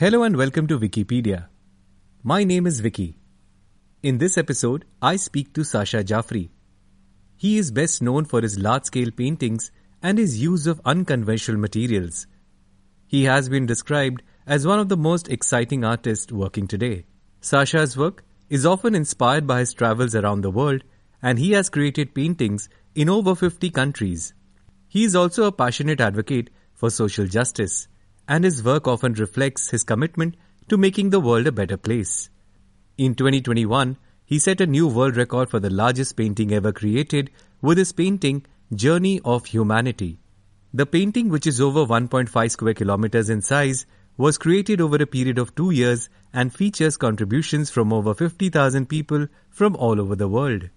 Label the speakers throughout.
Speaker 1: Hello and welcome to Vickypedia. My name is Vicky. In this episode, I speak to Sacha Jafri. He is best known for his large scale paintings and his use of unconventional materials. He has been described as one of the most exciting artists working today. Sacha's work is often inspired by his travels around the world and he has created paintings in over 50 countries. He is also a passionate advocate for social justice and his work often reflects his commitment to making the world a better place. In 2021, he set a new world record for the largest painting ever created with his painting Journey of Humanity. The painting, which is over 1.5 square kilometers in size, was created over a period of two years and features contributions from over 50,000 people from all over the world.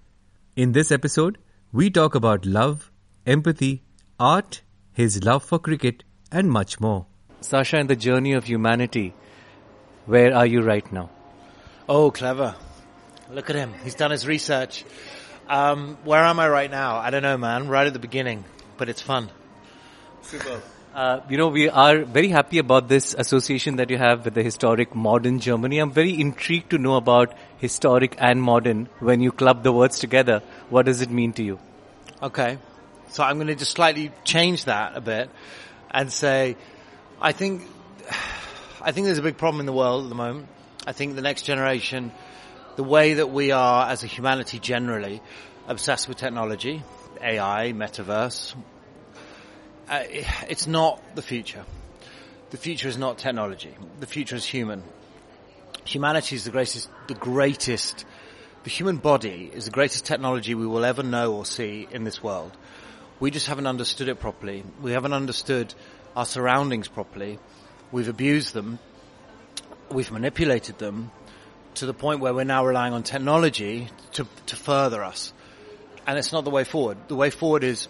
Speaker 1: In this episode, we talk about love, empathy, art, his love for cricket, and much more. Sacha, in the journey of humanity, where are you right now?
Speaker 2: Oh, clever. Look at him. He's done his research. Um, where am I right now? I don't know, man. Right at the beginning, but it's fun.
Speaker 1: Super. Uh, you know, we are very happy about this association that you have with the historic modern Germany. I'm very intrigued to know about historic and modern when you club the words together. What does it mean to you?
Speaker 2: Okay. So I'm going to just slightly change that a bit and say, I think, I think there's a big problem in the world at the moment. I think the next generation the way that we are as a humanity generally obsessed with technology, AI, metaverse, uh, it's not the future. The future is not technology. The future is human. Humanity is the greatest, the greatest, the human body is the greatest technology we will ever know or see in this world. We just haven't understood it properly. We haven't understood our surroundings properly. We've abused them. We've manipulated them to the point where we're now relying on technology to, to further us. And it's not the way forward. The way forward is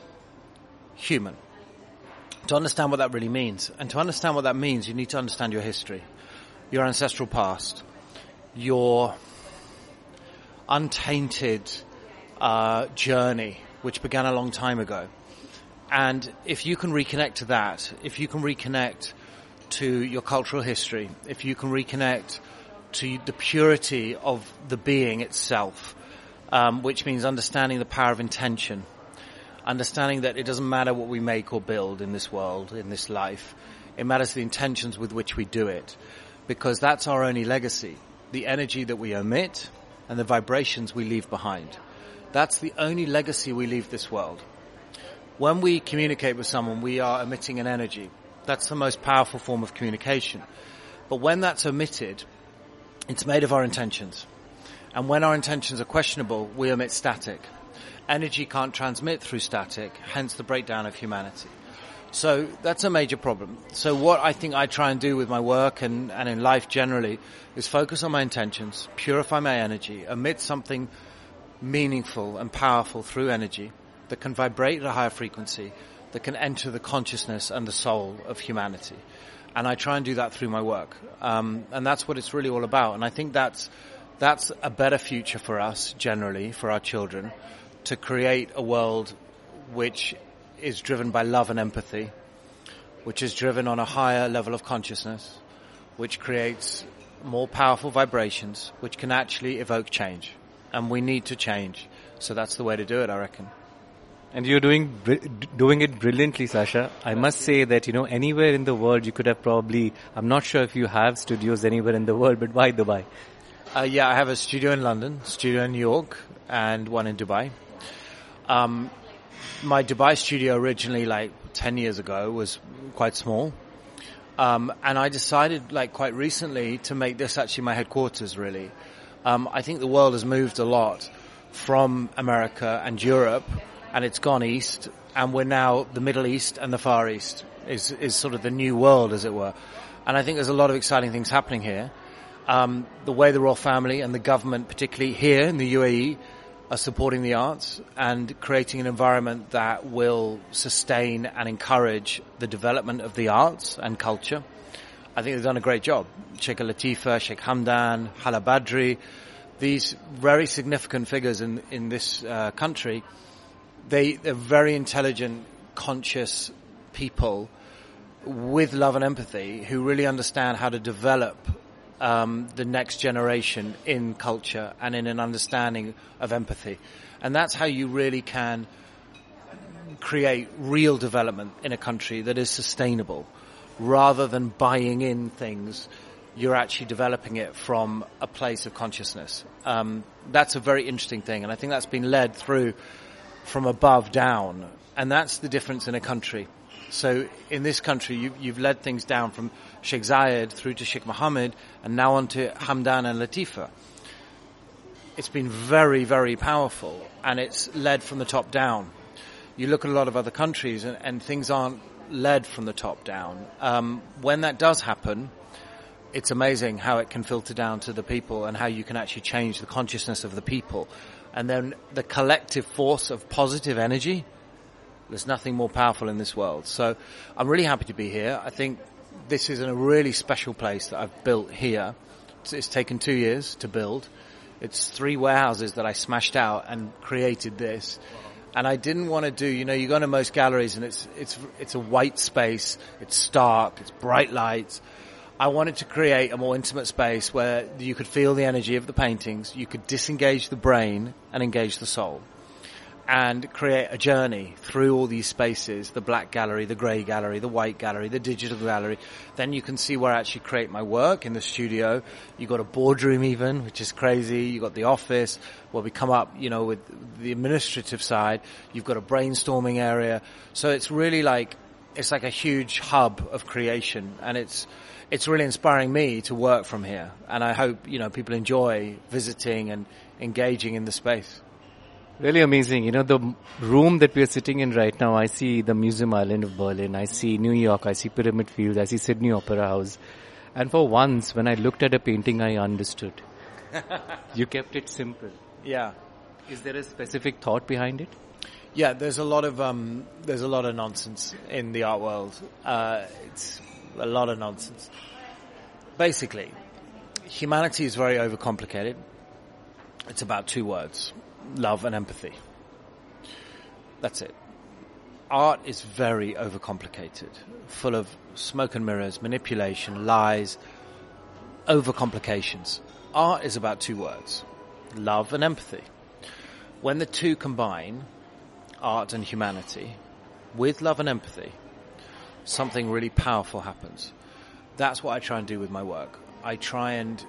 Speaker 2: human. To understand what that really means. And to understand what that means, you need to understand your history, your ancestral past, your untainted uh, journey, which began a long time ago. And if you can reconnect to that, if you can reconnect to your cultural history, if you can reconnect to the purity of the being itself, um, which means understanding the power of intention, understanding that it doesn't matter what we make or build in this world, in this life. It matters the intentions with which we do it, because that's our only legacy. The energy that we emit and the vibrations we leave behind. That's the only legacy we leave this world. When we communicate with someone, we are emitting an energy. That's the most powerful form of communication. But when that's emitted, it's made of our intentions. And when our intentions are questionable, we emit static. Energy can't transmit through static, hence the breakdown of humanity. So that's a major problem. So what I think I try and do with my work and, and in life generally is focus on my intentions, purify my energy, emit something meaningful and powerful through energy that can vibrate at a higher frequency, that can enter the consciousness and the soul of humanity and I try and do that through my work. Um, and that's what it's really all about. And I think that's that's a better future for us generally, for our children, to create a world which is driven by love and empathy, which is driven on a higher level of consciousness, which creates more powerful vibrations, which can actually evoke change. And we need to change. So that's the way to do it, I reckon.
Speaker 1: And you're doing doing it brilliantly, Sacha. I must say that you know anywhere in the world you could have probably. I'm not sure if you have studios anywhere in the world, but why Dubai?
Speaker 2: Uh, yeah, I have a studio in London, studio in New York, and one in Dubai. Um, my Dubai studio originally, like ten years ago, was quite small, um, and I decided, like quite recently, to make this actually my headquarters. Really, um, I think the world has moved a lot from America and Europe and it's gone east, and we're now the Middle East and the Far East is is sort of the new world, as it were. And I think there's a lot of exciting things happening here. Um, the way the royal family and the government, particularly here in the UAE, are supporting the arts and creating an environment that will sustain and encourage the development of the arts and culture. I think they've done a great job. Sheikh Latifa, Sheikh Hamdan, Hala Badri, these very significant figures in, in this uh, country they, they're very intelligent, conscious people with love and empathy who really understand how to develop um, the next generation in culture and in an understanding of empathy. And that's how you really can create real development in a country that is sustainable rather than buying in things. You're actually developing it from a place of consciousness. Um, that's a very interesting thing, and I think that's been led through from above down, and that's the difference in a country. So in this country, you, you've led things down from Sheikh Zayed through to Sheikh Mohammed, and now on to Hamdan and Latifa. It's been very, very powerful, and it's led from the top down. You look at a lot of other countries, and, and things aren't led from the top down. Um, when that does happen, it's amazing how it can filter down to the people and how you can actually change the consciousness of the people. And then the collective force of positive energy, there's nothing more powerful in this world. So I'm really happy to be here. I think this is a really special place that I've built here. It's, it's taken two years to build. It's three warehouses that I smashed out and created this and I didn't want to do, you know, you go to most galleries and it's, it's, it's a white space, it's stark, it's bright lights. I wanted to create a more intimate space where you could feel the energy of the paintings, you could disengage the brain and engage the soul and create a journey through all these spaces, the black gallery, the grey gallery, the white gallery, the digital gallery. Then you can see where I actually create my work in the studio. You've got a boardroom even, which is crazy. You've got the office where we come up, you know, with the administrative side. You've got a brainstorming area. So it's really like, it's like a huge hub of creation and it's, it's really inspiring me to work from here. And I hope, you know, people enjoy visiting and engaging in the space.
Speaker 3: Really amazing. You know, the room that we are sitting in right now, I see the Museum Island of Berlin, I see New York, I see Pyramid Fields, I see Sydney Opera House. And for once, when I looked at a painting, I understood. you kept it simple.
Speaker 2: Yeah.
Speaker 3: Is there a specific thought behind it?
Speaker 2: Yeah, there's a lot of um, there's a lot of nonsense in the art world. Uh, it's a lot of nonsense. Basically, humanity is very overcomplicated. It's about two words: love and empathy. That's it. Art is very overcomplicated, full of smoke and mirrors, manipulation, lies, overcomplications. Art is about two words, love and empathy. When the two combine, art and humanity, with love and empathy, something really powerful happens. That's what I try and do with my work. I try and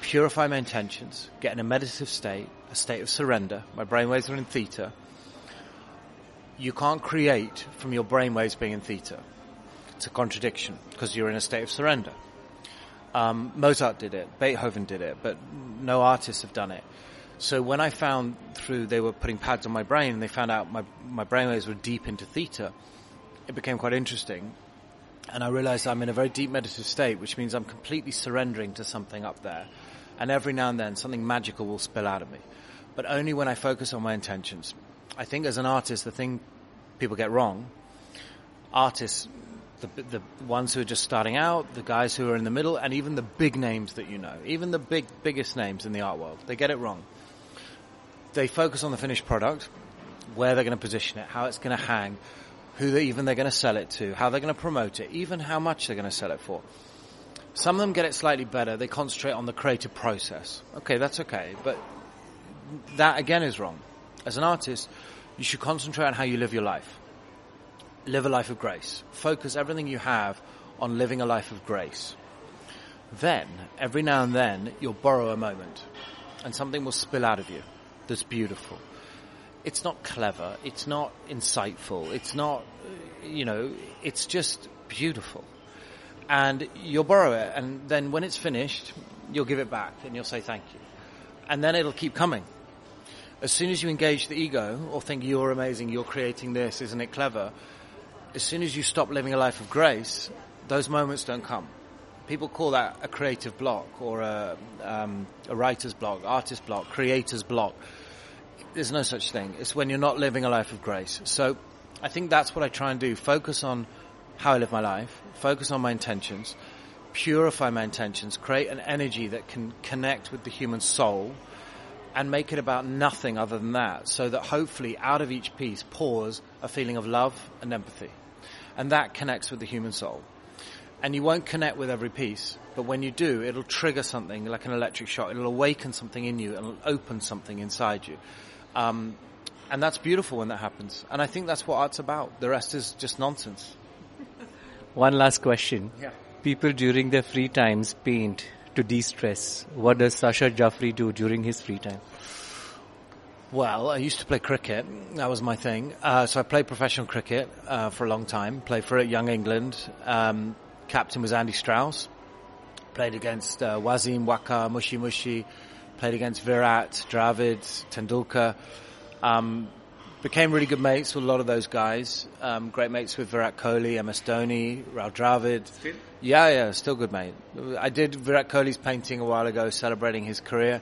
Speaker 2: purify my intentions, get in a meditative state, a state of surrender. My brainwaves are in theta. You can't create from your brainwaves being in theta. It's a contradiction because you're in a state of surrender. Um, Mozart did it, Beethoven did it, but no artists have done it. So when I found through they were putting pads on my brain and they found out my my brainwaves were deep into theta, it became quite interesting. And I realized I'm in a very deep meditative state, which means I'm completely surrendering to something up there. And every now and then something magical will spill out of me. But only when I focus on my intentions. I think as an artist, the thing people get wrong, artists, the, the ones who are just starting out, the guys who are in the middle, and even the big names that you know, even the big, biggest names in the art world, they get it wrong. They focus on the finished product, where they're going to position it, how it's going to hang, who they, even they're going to sell it to, how they're going to promote it, even how much they're going to sell it for. Some of them get it slightly better. They concentrate on the creative process. Okay, that's okay, but that again is wrong. As an artist, you should concentrate on how you live your life. Live a life of grace. Focus everything you have on living a life of grace. Then, every now and then, you'll borrow a moment and something will spill out of you that's beautiful it's not clever, it's not insightful, it's not, you know, it's just beautiful. And you'll borrow it, and then when it's finished, you'll give it back and you'll say thank you. And then it'll keep coming. As soon as you engage the ego or think you're amazing, you're creating this, isn't it clever? As soon as you stop living a life of grace, those moments don't come. People call that a creative block or a, um, a writer's block, artist block, creator's block there's no such thing. It's when you're not living a life of grace. So I think that's what I try and do. Focus on how I live my life, focus on my intentions, purify my intentions, create an energy that can connect with the human soul and make it about nothing other than that so that hopefully out of each piece pours a feeling of love and empathy. And that connects with the human soul. And you won't connect with every piece, but when you do, it'll trigger something like an electric shock. It'll awaken something in you and it'll open something inside you. Um, and that's beautiful when that happens. And I think that's what art's about. The rest is just nonsense.
Speaker 3: One last question.
Speaker 2: Yeah.
Speaker 3: People during their free times paint to de-stress. What does Sacha Jafri do during his free time?
Speaker 2: Well, I used to play cricket. That was my thing. Uh, so I played professional cricket uh, for a long time. Played for Young England. Um, captain was Andy Strauss. Played against uh, Wasim, Waqar, Mushi Mushi. Played against Virat, Dravid, Tendulkar. Um, became really good mates with a lot of those guys. Um, great mates with Virat Kohli, MS Dhoni, Rahul Dravid.
Speaker 3: Still?
Speaker 2: Yeah, yeah, still good mate. I did Virat Kohli's painting a while ago, celebrating his career.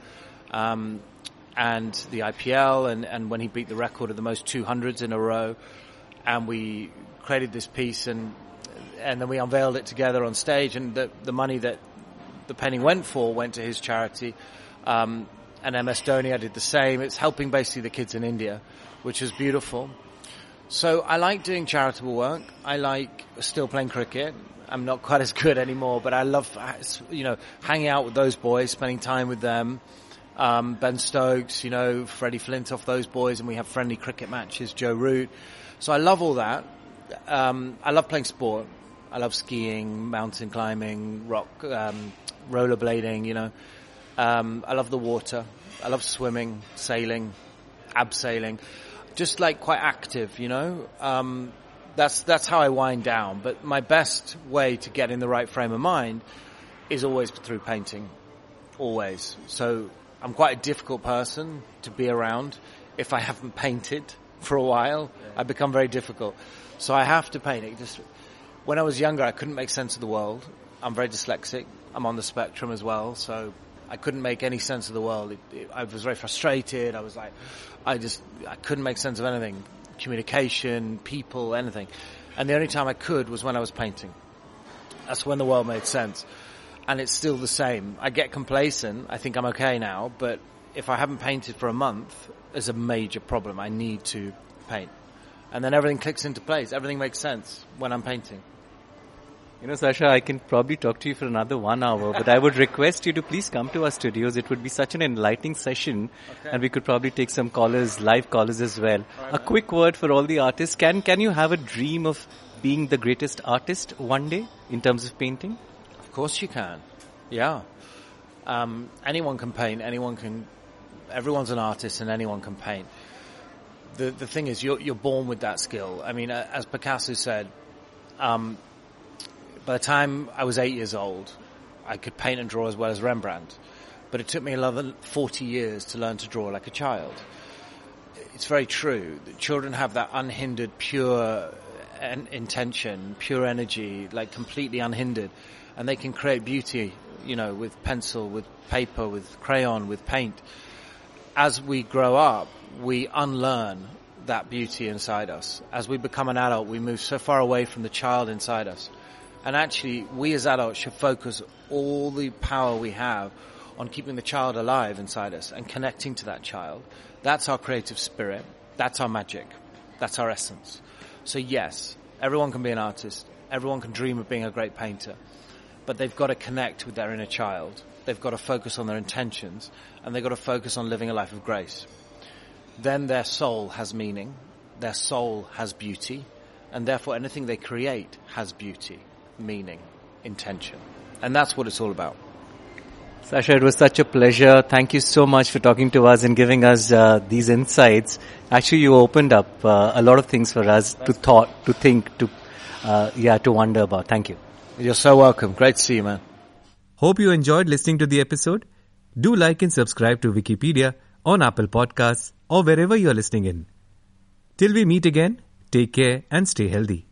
Speaker 2: Um, and the IPL and, and when he beat the record of the most 200s in a row. And we created this piece and, and then we unveiled it together on stage and the, the money that the penny went for went to his charity. Um, and MS Dhoni, I did the same. It's helping basically the kids in India, which is beautiful. So I like doing charitable work. I like still playing cricket. I'm not quite as good anymore, but I love, you know, hanging out with those boys, spending time with them. Um, ben Stokes, you know, Freddie Flintoff, those boys, and we have friendly cricket matches, Joe Root. So I love all that. Um, I love playing sport. I love skiing, mountain climbing, rock, um, rollerblading, you know. Um, I love the water. I love swimming, sailing, abseiling. Just like quite active, you know. Um, that's that's how I wind down. But my best way to get in the right frame of mind is always through painting, always. So I'm quite a difficult person to be around. If I haven't painted for a while, I become very difficult. So I have to paint it. Just when I was younger, I couldn't make sense of the world. I'm very dyslexic. I'm on the spectrum as well, so I couldn't make any sense of the world. It, it, I was very frustrated. I was like, I just, I couldn't make sense of anything. Communication, people, anything. And the only time I could was when I was painting. That's when the world made sense. And it's still the same. I get complacent. I think I'm okay now, but if I haven't painted for a month, there's a major problem. I need to paint. And then everything clicks into place. Everything makes sense when I'm painting.
Speaker 3: You know, Sacha, I can probably talk to you for another one hour, but I would request you to please come to our studios. It would be such an enlightening session,
Speaker 2: Okay.
Speaker 3: and we could probably take some callers, live callers as well. a quick word for all the artists. Can can you have a dream of being the greatest artist one day in terms of painting?
Speaker 2: Of course you can. Yeah. Um, anyone can paint. Anyone can. Everyone's an artist, and anyone can paint. The the thing is, you're you're born with that skill. I mean, as Picasso said, um, by the time I was eight years old, I could paint and draw as well as Rembrandt. But it took me another 40 years to learn to draw like a child. It's very true. that Children have that unhindered, pure uh, en- intention, pure energy, like completely unhindered. And they can create beauty, you know, with pencil, with paper, with crayon, with paint. As we grow up, we unlearn that beauty inside us. As we become an adult, we move so far away from the child inside us. And actually, we as adults should focus all the power we have on keeping the child alive inside us and connecting to that child. That's our creative spirit. That's our magic. That's our essence. So yes, everyone can be an artist. Everyone can dream of being a great painter. But they've got to connect with their inner child. They've got to focus on their intentions and they've got to focus on living a life of grace. Then their soul has meaning. Their soul has beauty. And therefore anything they create has beauty, meaning, intention. And that's what it's all about.
Speaker 3: Sacha, it was such a pleasure. Thank you so much for talking to us and giving us uh, these insights. Actually, you opened up uh, a lot of things for us to thought, to think, to uh, yeah, to wonder about. Thank you.
Speaker 2: You're so welcome. Great to see you, man.
Speaker 1: Hope you enjoyed listening to the episode. Do like and subscribe to Vickypedia on Apple Podcasts or wherever you're listening in. Till we meet again, take care and stay healthy.